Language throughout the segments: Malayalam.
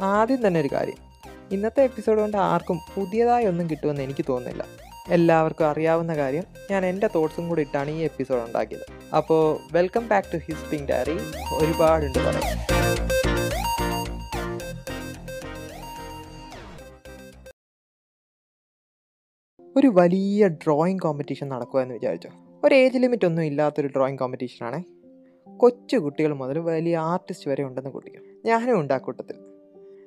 ആദ്യം തന്നെ ഒരു കാര്യം. ഇന്നത്തെ എപ്പിസോഡ് കൊണ്ട് ആർക്കും പുതിയതായി ഒന്നും കിട്ടുമെന്ന് എനിക്ക് തോന്നുന്നില്ല. എല്ലാവർക്കും അറിയാവുന്ന കാര്യം ഞാൻ എന്റെ തോട്ട്സും കൂടി ഇട്ടാണ് ഈ എപ്പിസോഡ് ഉണ്ടാക്കിയത്. അപ്പോൾ welcome back to his diary ഒരുപാടുണ്ട് പറയാം ഒരു വലിയ ഡ്രോയിങ് കോമ്പറ്റീഷൻ നടക്കുക എന്ന് വിചാരിച്ചോ? ഒരു ഏജ് ലിമിറ്റ് ഒന്നും ഇല്ലാത്തൊരു ഡ്രോയിങ് കോമ്പറ്റീഷനാണേ കൊച്ചു കുട്ടികൾ മുതൽ വലിയ ആർട്ടിസ്റ്റ് വരെ ഉണ്ടെന്ന് കുട്ടികൾ. ഞാനും ഉണ്ട് ആ കൂട്ടത്തിൽ.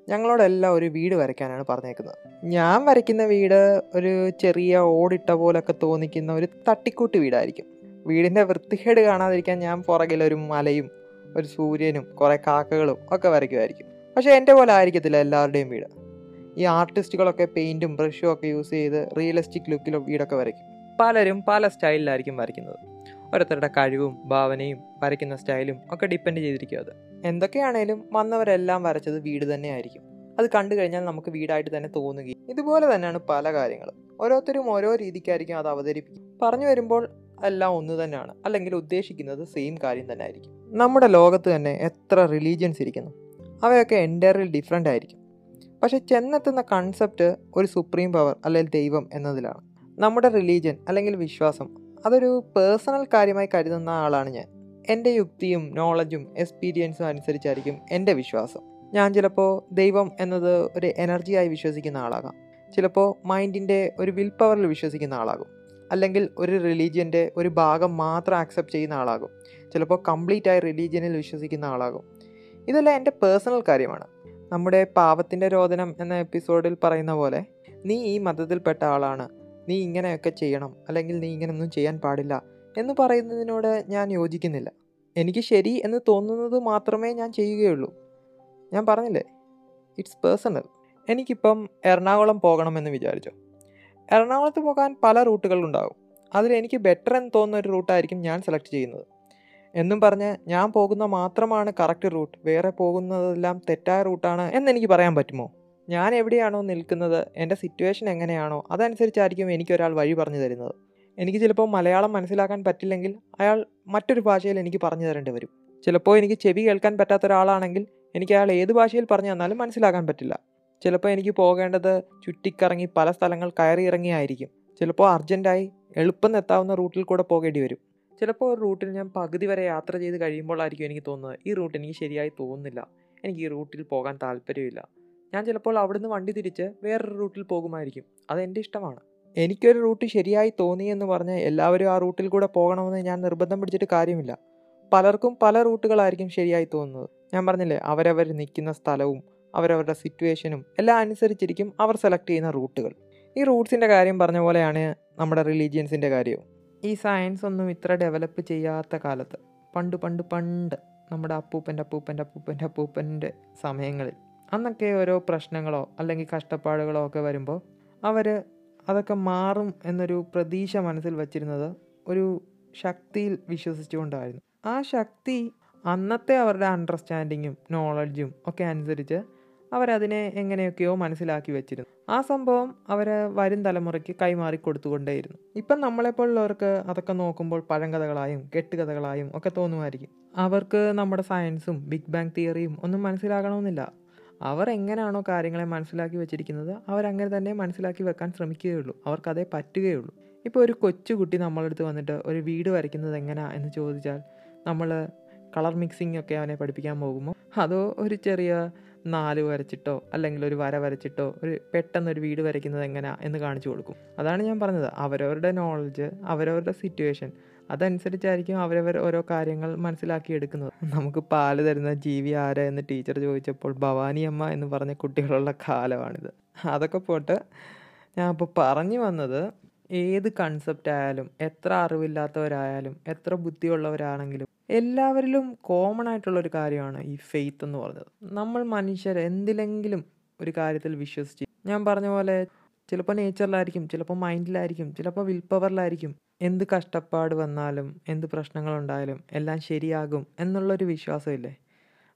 ഞങ്ങളോടെല്ലാം ഒരു വീട് വരയ്ക്കാനാണ് പറഞ്ഞേക്കുന്നത്. ഞാൻ വരയ്ക്കുന്ന വീട് ഒരു ചെറിയ ഓടിട്ട പോലൊക്കെ തോന്നിക്കുന്ന ഒരു തട്ടിക്കൂട്ട് വീടായിരിക്കും. വീടിന്റെ വൃത്തികേട് കാണാതിരിക്കാൻ ഞാൻ പുറകിൽ ഒരു മലയും ഒരു സൂര്യനും കുറേ കാക്കകളും ഒക്കെ വരയ്ക്കുമായിരിക്കും. പക്ഷേ എന്റെ പോലെ ആയിരിക്കത്തില്ല എല്ലാവരുടെയും വീട്. ഈ ആർട്ടിസ്റ്റുകളൊക്കെ പെയിന്റും ബ്രഷും ഒക്കെ യൂസ് ചെയ്ത് റിയലിസ്റ്റിക് ലുക്കിൽ വീടൊക്കെ വരയ്ക്കും. പലരും പല സ്റ്റൈലിലായിരിക്കും വരയ്ക്കുന്നത്. ഓരോരുത്തരുടെ കഴിവും ഭാവനയും വരയ്ക്കുന്ന സ്റ്റൈലും ഒക്കെ ഡിപ്പെൻഡ് ചെയ്തിരിക്കും അത്. എന്തൊക്കെയാണേലും വന്നവരെല്ലാം വരച്ചത് വീട് തന്നെയായിരിക്കും. അത് കണ്ടു കഴിഞ്ഞാൽ നമുക്ക് വീടായിട്ട് തന്നെ തോന്നുകയും ഇതുപോലെ തന്നെയാണ് പല കാര്യങ്ങളും. ഓരോരുത്തരും ഓരോ രീതിക്കായിരിക്കും അത് അവതരിപ്പിക്കും. പറഞ്ഞു വരുമ്പോൾ എല്ലാം ഒന്ന് തന്നെയാണ്. അല്ലെങ്കിൽ ഉദ്ദേശിക്കുന്നത് സെയിം കാര്യം തന്നെ ആയിരിക്കും നമ്മുടെ ലോകത്ത് തന്നെ എത്ര റിലീജിയൻസ് ഇരിക്കുന്നു. അവയൊക്കെ എന്റയർലി ഡിഫറെന്റ് ആയിരിക്കും. പക്ഷെ ചെന്നെത്തുന്ന കൺസെപ്റ്റ് ഒരു സുപ്രീം പവർ അല്ലെങ്കിൽ ദൈവം എന്നതിലാണ്. നമ്മുടെ റിലീജിയൻ അല്ലെങ്കിൽ വിശ്വാസം അതൊരു പേഴ്സണൽ കാര്യമായി കരുതുന്ന ആളാണ് ഞാൻ. എന്റെ യുക്തിയും നോളജും എക്സ്പീരിയൻസും അനുസരിച്ചായിരിക്കും എന്റെ വിശ്വാസം. ഞാൻ ചിലപ്പോൾ ദൈവം എന്നത് ഒരു എനർജിയായി വിശ്വസിക്കുന്ന ആളാകാം. ചിലപ്പോൾ മൈൻഡിന്റെ ഒരു വിൽ പവറിൽ വിശ്വസിക്കുന്ന ആളാകും. അല്ലെങ്കിൽ ഒരു റിലീജിയന്റെ ഒരു ഭാഗം മാത്രം ആക്സെപ്റ്റ് ചെയ്യുന്ന ആളാകും. ചിലപ്പോൾ കംപ്ലീറ്റ് ആയി റിലീജിയനിൽ വിശ്വസിക്കുന്ന ആളാകും. ഇതെല്ലാം എന്റെ പേഴ്സണൽ കാര്യമാണ്. നമ്മുടെ പാവത്തിന്റെ രോദനം എന്ന എപ്പിസോഡിൽ പറയുന്ന പോലെ നീ ഈ മതത്തിൽപ്പെട്ട ആളാണ്. നീ ഇങ്ങനെയൊക്കെ ചെയ്യണം. അല്ലെങ്കിൽ നീ ഇങ്ങനെയൊന്നും ചെയ്യാൻ പാടില്ല എന്ന് പറയുന്നതിനോട് ഞാൻ യോജിക്കുന്നില്ല. എനിക്ക് ശരി എന്ന് തോന്നുന്നത് മാത്രമേ ഞാൻ ചെയ്യുകയുള്ളൂ. ഞാൻ പറഞ്ഞില്ലേ? ഇറ്റ്സ് പേഴ്സണൽ എനിക്കിപ്പം എറണാകുളം പോകണമെന്ന് വിചാരിച്ചു. എറണാകുളത്ത് പോകാൻ പല റൂട്ടുകളുണ്ടാകും അതിൽ എനിക്ക് ബെറ്റർ എന്ന് തോന്നുന്ന ഒരു റൂട്ടായിരിക്കും ഞാൻ സെലക്ട് ചെയ്യുന്നത്. എന്നും പറഞ്ഞ് ഞാൻ പോകുന്ന മാത്രമാണ് കറക്റ്റ് റൂട്ട് വേറെ പോകുന്നതെല്ലാം തെറ്റായ റൂട്ടാണ് എന്നെനിക്ക് പറയാൻ പറ്റുമോ? ഞാൻ എവിടെയാണോ നിൽക്കുന്നത് എന്റെ സിറ്റുവേഷൻ എങ്ങനെയാണോ അതനുസരിച്ചായിരിക്കും എനിക്കൊരാൾ വഴി പറഞ്ഞു തരുന്നത്. എനിക്ക് ചിലപ്പോൾ മലയാളം മനസ്സിലാക്കാൻ പറ്റില്ലെങ്കിൽ അയാൾ മറ്റൊരു ഭാഷയിൽ എനിക്ക് പറഞ്ഞു തരേണ്ടി വരും. ചിലപ്പോൾ എനിക്ക് ചെവി കേൾക്കാൻ പറ്റാത്ത ഒരാളാണെങ്കിൽ എനിക്ക് അയാൾ ഏത് ഭാഷയിൽ പറഞ്ഞു തന്നാലും മനസ്സിലാക്കാൻ പറ്റില്ല. ചിലപ്പോൾ എനിക്ക് പോകേണ്ടത് ചുറ്റിക്കറങ്ങി പല സ്ഥലങ്ങൾ കയറി ഇറങ്ങിയായിരിക്കും. ചിലപ്പോൾ അർജന്റായി എളുപ്പം എത്താവുന്ന റൂട്ടിൽ കൂടെ പോകേണ്ടി വരും. ചിലപ്പോൾ ഒരു റൂട്ടിൽ ഞാൻ പകുതി വരെ യാത്ര ചെയ്ത് കഴിയുമ്പോഴായിരിക്കും എനിക്ക് തോന്നുന്നത് ഈ റൂട്ട് എനിക്ക് ശരിയായി തോന്നുന്നില്ല. എനിക്ക് ഈ റൂട്ടിൽ പോകാൻ താല്പര്യമില്ല. ഞാൻ ചിലപ്പോൾ അവിടുന്ന് വണ്ടി തിരിച്ച് വേറൊരു റൂട്ടിൽ പോകുമായിരിക്കും. അത് എന്റെ ഇഷ്ടമാണ്. എനിക്കൊരു റൂട്ട് ശരിയായി തോന്നി എന്ന് പറഞ്ഞ് എല്ലാവരും ആ റൂട്ടിൽ കൂടെ പോകണമെന്ന് ഞാൻ നിർബന്ധം പിടിച്ചിട്ട് കാര്യമില്ല. പലർക്കും പല റൂട്ടുകളായിരിക്കും ശരിയായി തോന്നുന്നത്. ഞാൻ പറഞ്ഞില്ലേ അവരവർ നിൽക്കുന്ന സ്ഥലവും അവരവരുടെ സിറ്റുവേഷനും എല്ലാം അനുസരിച്ചിരിക്കും അവർ സെലക്ട് ചെയ്യുന്ന റൂട്ടുകൾ. ഈ റൂട്ട്സിന്റെ കാര്യം പറഞ്ഞ പോലെയാണ് നമ്മുടെ റിലീജിയൻസിന്റെ കാര്യവും. ഈ സയൻസ് ഒന്നും ഇത്ര ഡെവലപ്പ് ചെയ്യാത്ത കാലത്ത് പണ്ട് പണ്ട് പണ്ട് നമ്മുടെ അപ്പൂപ്പന്റെ അപ്പൂപ്പന്റെ അപ്പൂപ്പന്റെ അപ്പൂപ്പന്റെ സമയങ്ങളിൽ അന്നൊക്കെ ഓരോ പ്രശ്നങ്ങളോ അല്ലെങ്കിൽ കഷ്ടപ്പാടുകളോ ഒക്കെ വരുമ്പോൾ അവർ അതൊക്കെ മാറും എന്നൊരു പ്രതീക്ഷ മനസ്സിൽ വച്ചിരുന്നത് ഒരു ശക്തിയിൽ വിശ്വസിച്ചുകൊണ്ടായിരുന്നു. ആ ശക്തി അന്നത്തെ അവരുടെ അണ്ടർസ്റ്റാൻഡിങ്ങും നോളജും ഒക്കെ അനുസരിച്ച് അവരതിനെ എങ്ങനെയൊക്കെയോ മനസ്സിലാക്കി വെച്ചിരുന്നു. ആ സംഭവം അവർ വരും തലമുറയ്ക്ക് കൈമാറി കൊടുത്തുകൊണ്ടേയിരുന്നു. ഇപ്പം നമ്മളെപ്പോലുള്ളവർക്ക് അതൊക്കെ നോക്കുമ്പോൾ പഴങ്കഥകളായും കെട്ടുകഥകളായും ഒക്കെ തോന്നുമായിരിക്കും. അവർക്ക് നമ്മുടെ സയൻസും ബിഗ് ബാങ് തിയറിയും ഒന്നും മനസ്സിലാകണമെന്നില്ല. അവർ എങ്ങനെയാണോ കാര്യങ്ങളെ മനസ്സിലാക്കി വെച്ചിരിക്കുന്നത് അവരങ്ങനെ തന്നെ മനസ്സിലാക്കി വെക്കാൻ ശ്രമിക്കുകയുള്ളൂ. അവർക്കതേ പറ്റുകയുള്ളൂ. ഇപ്പോൾ ഒരു കൊച്ചുകുട്ടി നമ്മളടുത്ത് വന്നിട്ട് ഒരു വീട് വരയ്ക്കുന്നത് എങ്ങനെയാണ് എന്ന് ചോദിച്ചാൽ നമ്മൾ കളർ മിക്സിംഗ് ഒക്കെ അവനെ പഠിപ്പിക്കാൻ പോകുമോ അതോ ഒരു ചെറിയ നാല് വരച്ചിട്ടോ അല്ലെങ്കിൽ ഒരു വര വരച്ചിട്ടോ ഒരു പെട്ടെന്ന് ഒരു വീട് വരയ്ക്കുന്നത് എങ്ങനെയാ എന്ന് കാണിച്ചു കൊടുക്കും. അതാണ് ഞാൻ പറഞ്ഞത്. അവരവരുടെ നോളജ് അവരവരുടെ സിറ്റുവേഷൻ അതനുസരിച്ചായിരിക്കും അവരവർ ഓരോ കാര്യങ്ങൾ മനസ്സിലാക്കി എടുക്കുന്നത് നമുക്ക് പാൽ തരുന്ന ജീവി ആരാ എന്ന് ടീച്ചർ ചോദിച്ചപ്പോൾ ഭവാനി അമ്മ എന്ന് പറഞ്ഞ കുട്ടികളുള്ള കാലമാണിത്. അതൊക്കെ പോട്ട് ഞാൻ അപ്പോൾ പറഞ്ഞു വന്നത് ഏത് കൺസെപ്റ്റ് ആയാലും എത്ര അറിവില്ലാത്തവരായാലും എത്ര ബുദ്ധിയുള്ളവരാണെങ്കിലും എല്ലാവരിലും കോമൺ ആയിട്ടുള്ള ഒരു കാര്യമാണ് ഈ ഫെയ്ത്ത് എന്ന് പറഞ്ഞത്. നമ്മൾ മനുഷ്യർ എന്തിലെങ്കിലും ഒരു കാര്യത്തിൽ വിശ്വസിച്ച് ഞാൻ പറഞ്ഞ പോലെ ചിലപ്പോൾ നേച്ചറിലായിരിക്കും ചിലപ്പോൾ മൈൻഡിലായിരിക്കും ചിലപ്പോൾ വിൽ പവറിലായിരിക്കും എന്ത് കഷ്ടപ്പാട് വന്നാലും എന്ത് പ്രശ്നങ്ങളുണ്ടായാലും എല്ലാം ശരിയാകും എന്നുള്ളൊരു വിശ്വാസമില്ലേ?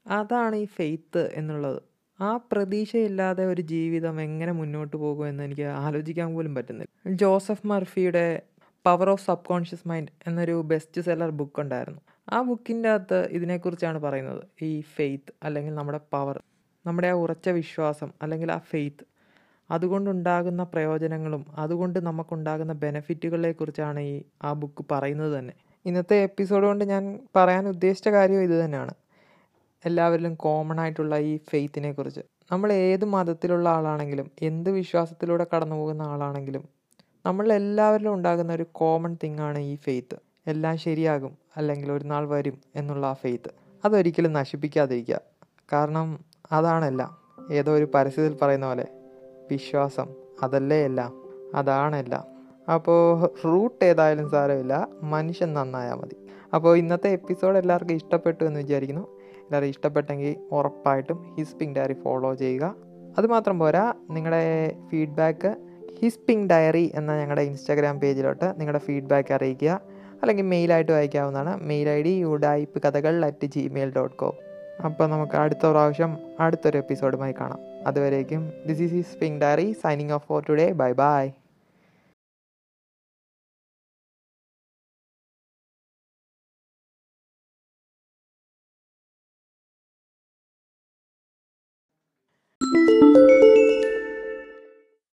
അതാണ് ഈ ഫെയ്ത്ത് എന്നുള്ളത്. ആ പ്രതീക്ഷയില്ലാതെ ഒരു ജീവിതം എങ്ങനെ മുന്നോട്ട് പോകുമെന്ന് എനിക്ക് ആലോചിക്കാൻ പോലും പറ്റുന്നില്ല. ജോസഫ് മർഫിയുടെ power of subconscious mind എന്നൊരു ബെസ്റ്റ് സെല്ലർ ബുക്ക് ഉണ്ടായിരുന്നു. ആ ബുക്കിന്റെ അകത്ത് ഇതിനെക്കുറിച്ചാണ് പറയുന്നത്. ഈ ഫെയ്ത്ത് അല്ലെങ്കിൽ നമ്മുടെ പവർ നമ്മുടെ ആ ഉറച്ച വിശ്വാസം അല്ലെങ്കിൽ ആ ഫെയ്ത്ത് അതുകൊണ്ടുണ്ടാകുന്ന പ്രയോജനങ്ങളും അതുകൊണ്ട് നമുക്കുണ്ടാകുന്ന ബെനഫിറ്റുകളെക്കുറിച്ചാണ് ഈ ആ ബുക്ക് പറയുന്നത് തന്നെ. ഇന്നത്തെ എപ്പിസോഡ് കൊണ്ട് ഞാൻ പറയാൻ ഉദ്ദേശിച്ച കാര്യം ഇത് തന്നെയാണ്. എല്ലാവരിലും കോമൺ ആയിട്ടുള്ള ഈ ഫെയ്ത്തിനെ കുറിച്ച് നമ്മൾ ഏത് മതത്തിലുള്ള ആളാണെങ്കിലും എന്ത് വിശ്വാസത്തിലൂടെ കടന്നു പോകുന്ന ആളാണെങ്കിലും നമ്മൾ എല്ലാവരിലും ഉണ്ടാകുന്ന ഒരു കോമൺ തിങ് ആണ് ഈ ഫെയ്ത്ത് എല്ലാം ശരിയാകും അല്ലെങ്കിൽ ഒരു നാൾ വരും എന്നുള്ള ആ ഫെയ്ത്ത് അതൊരിക്കലും നശിപ്പിക്കാതിരിക്കുക. കാരണം അതാണെല്ലാം ഏതോ ഒരു പരസ്യത്തിൽ പറയുന്ന പോലെ. വിശ്വാസം. അതല്ലേ എല്ലാം? അതാണെല്ലാം അപ്പോൾ റൂട്ട് ഏതായാലും സാരമില്ല. മനുഷ്യൻ നന്നായാൽ മതി. അപ്പോൾ ഇന്നത്തെ എപ്പിസോഡ് എല്ലാവർക്കും ഇഷ്ടപ്പെട്ടു എന്ന് വിചാരിക്കുന്നു. എല്ലാവരും ഇഷ്ടപ്പെട്ടെങ്കിൽ ഉറപ്പായിട്ടും ഹിസ്പിംഗ് ഡയറി ഫോളോ ചെയ്യുക. അതുമാത്രം പോരാ. നിങ്ങളുടെ ഫീഡ്ബാക്ക് ഹിസ്പിംഗ് ഡയറി എന്ന ഞങ്ങളുടെ ഇൻസ്റ്റാഗ്രാം പേജിലോട്ട് നിങ്ങളുടെ ഫീഡ്ബാക്ക് അറിയിക്കുക. അല്ലെങ്കിൽ മെയിലായിട്ട് അയക്കാവുന്നതാണ്. മെയിൽ ഐ ഡി യുഡായിപ്പ് കഥകൾ അറ്റ് ജിമെയിൽ ഡോട്ട് കോം അപ്പോൾ നമുക്ക് അടുത്ത പ്രാവശ്യം അടുത്തൊരു എപ്പിസോഡുമായി കാണാം. അതുവരേക്കും this is is ping diary signing off for today bye bye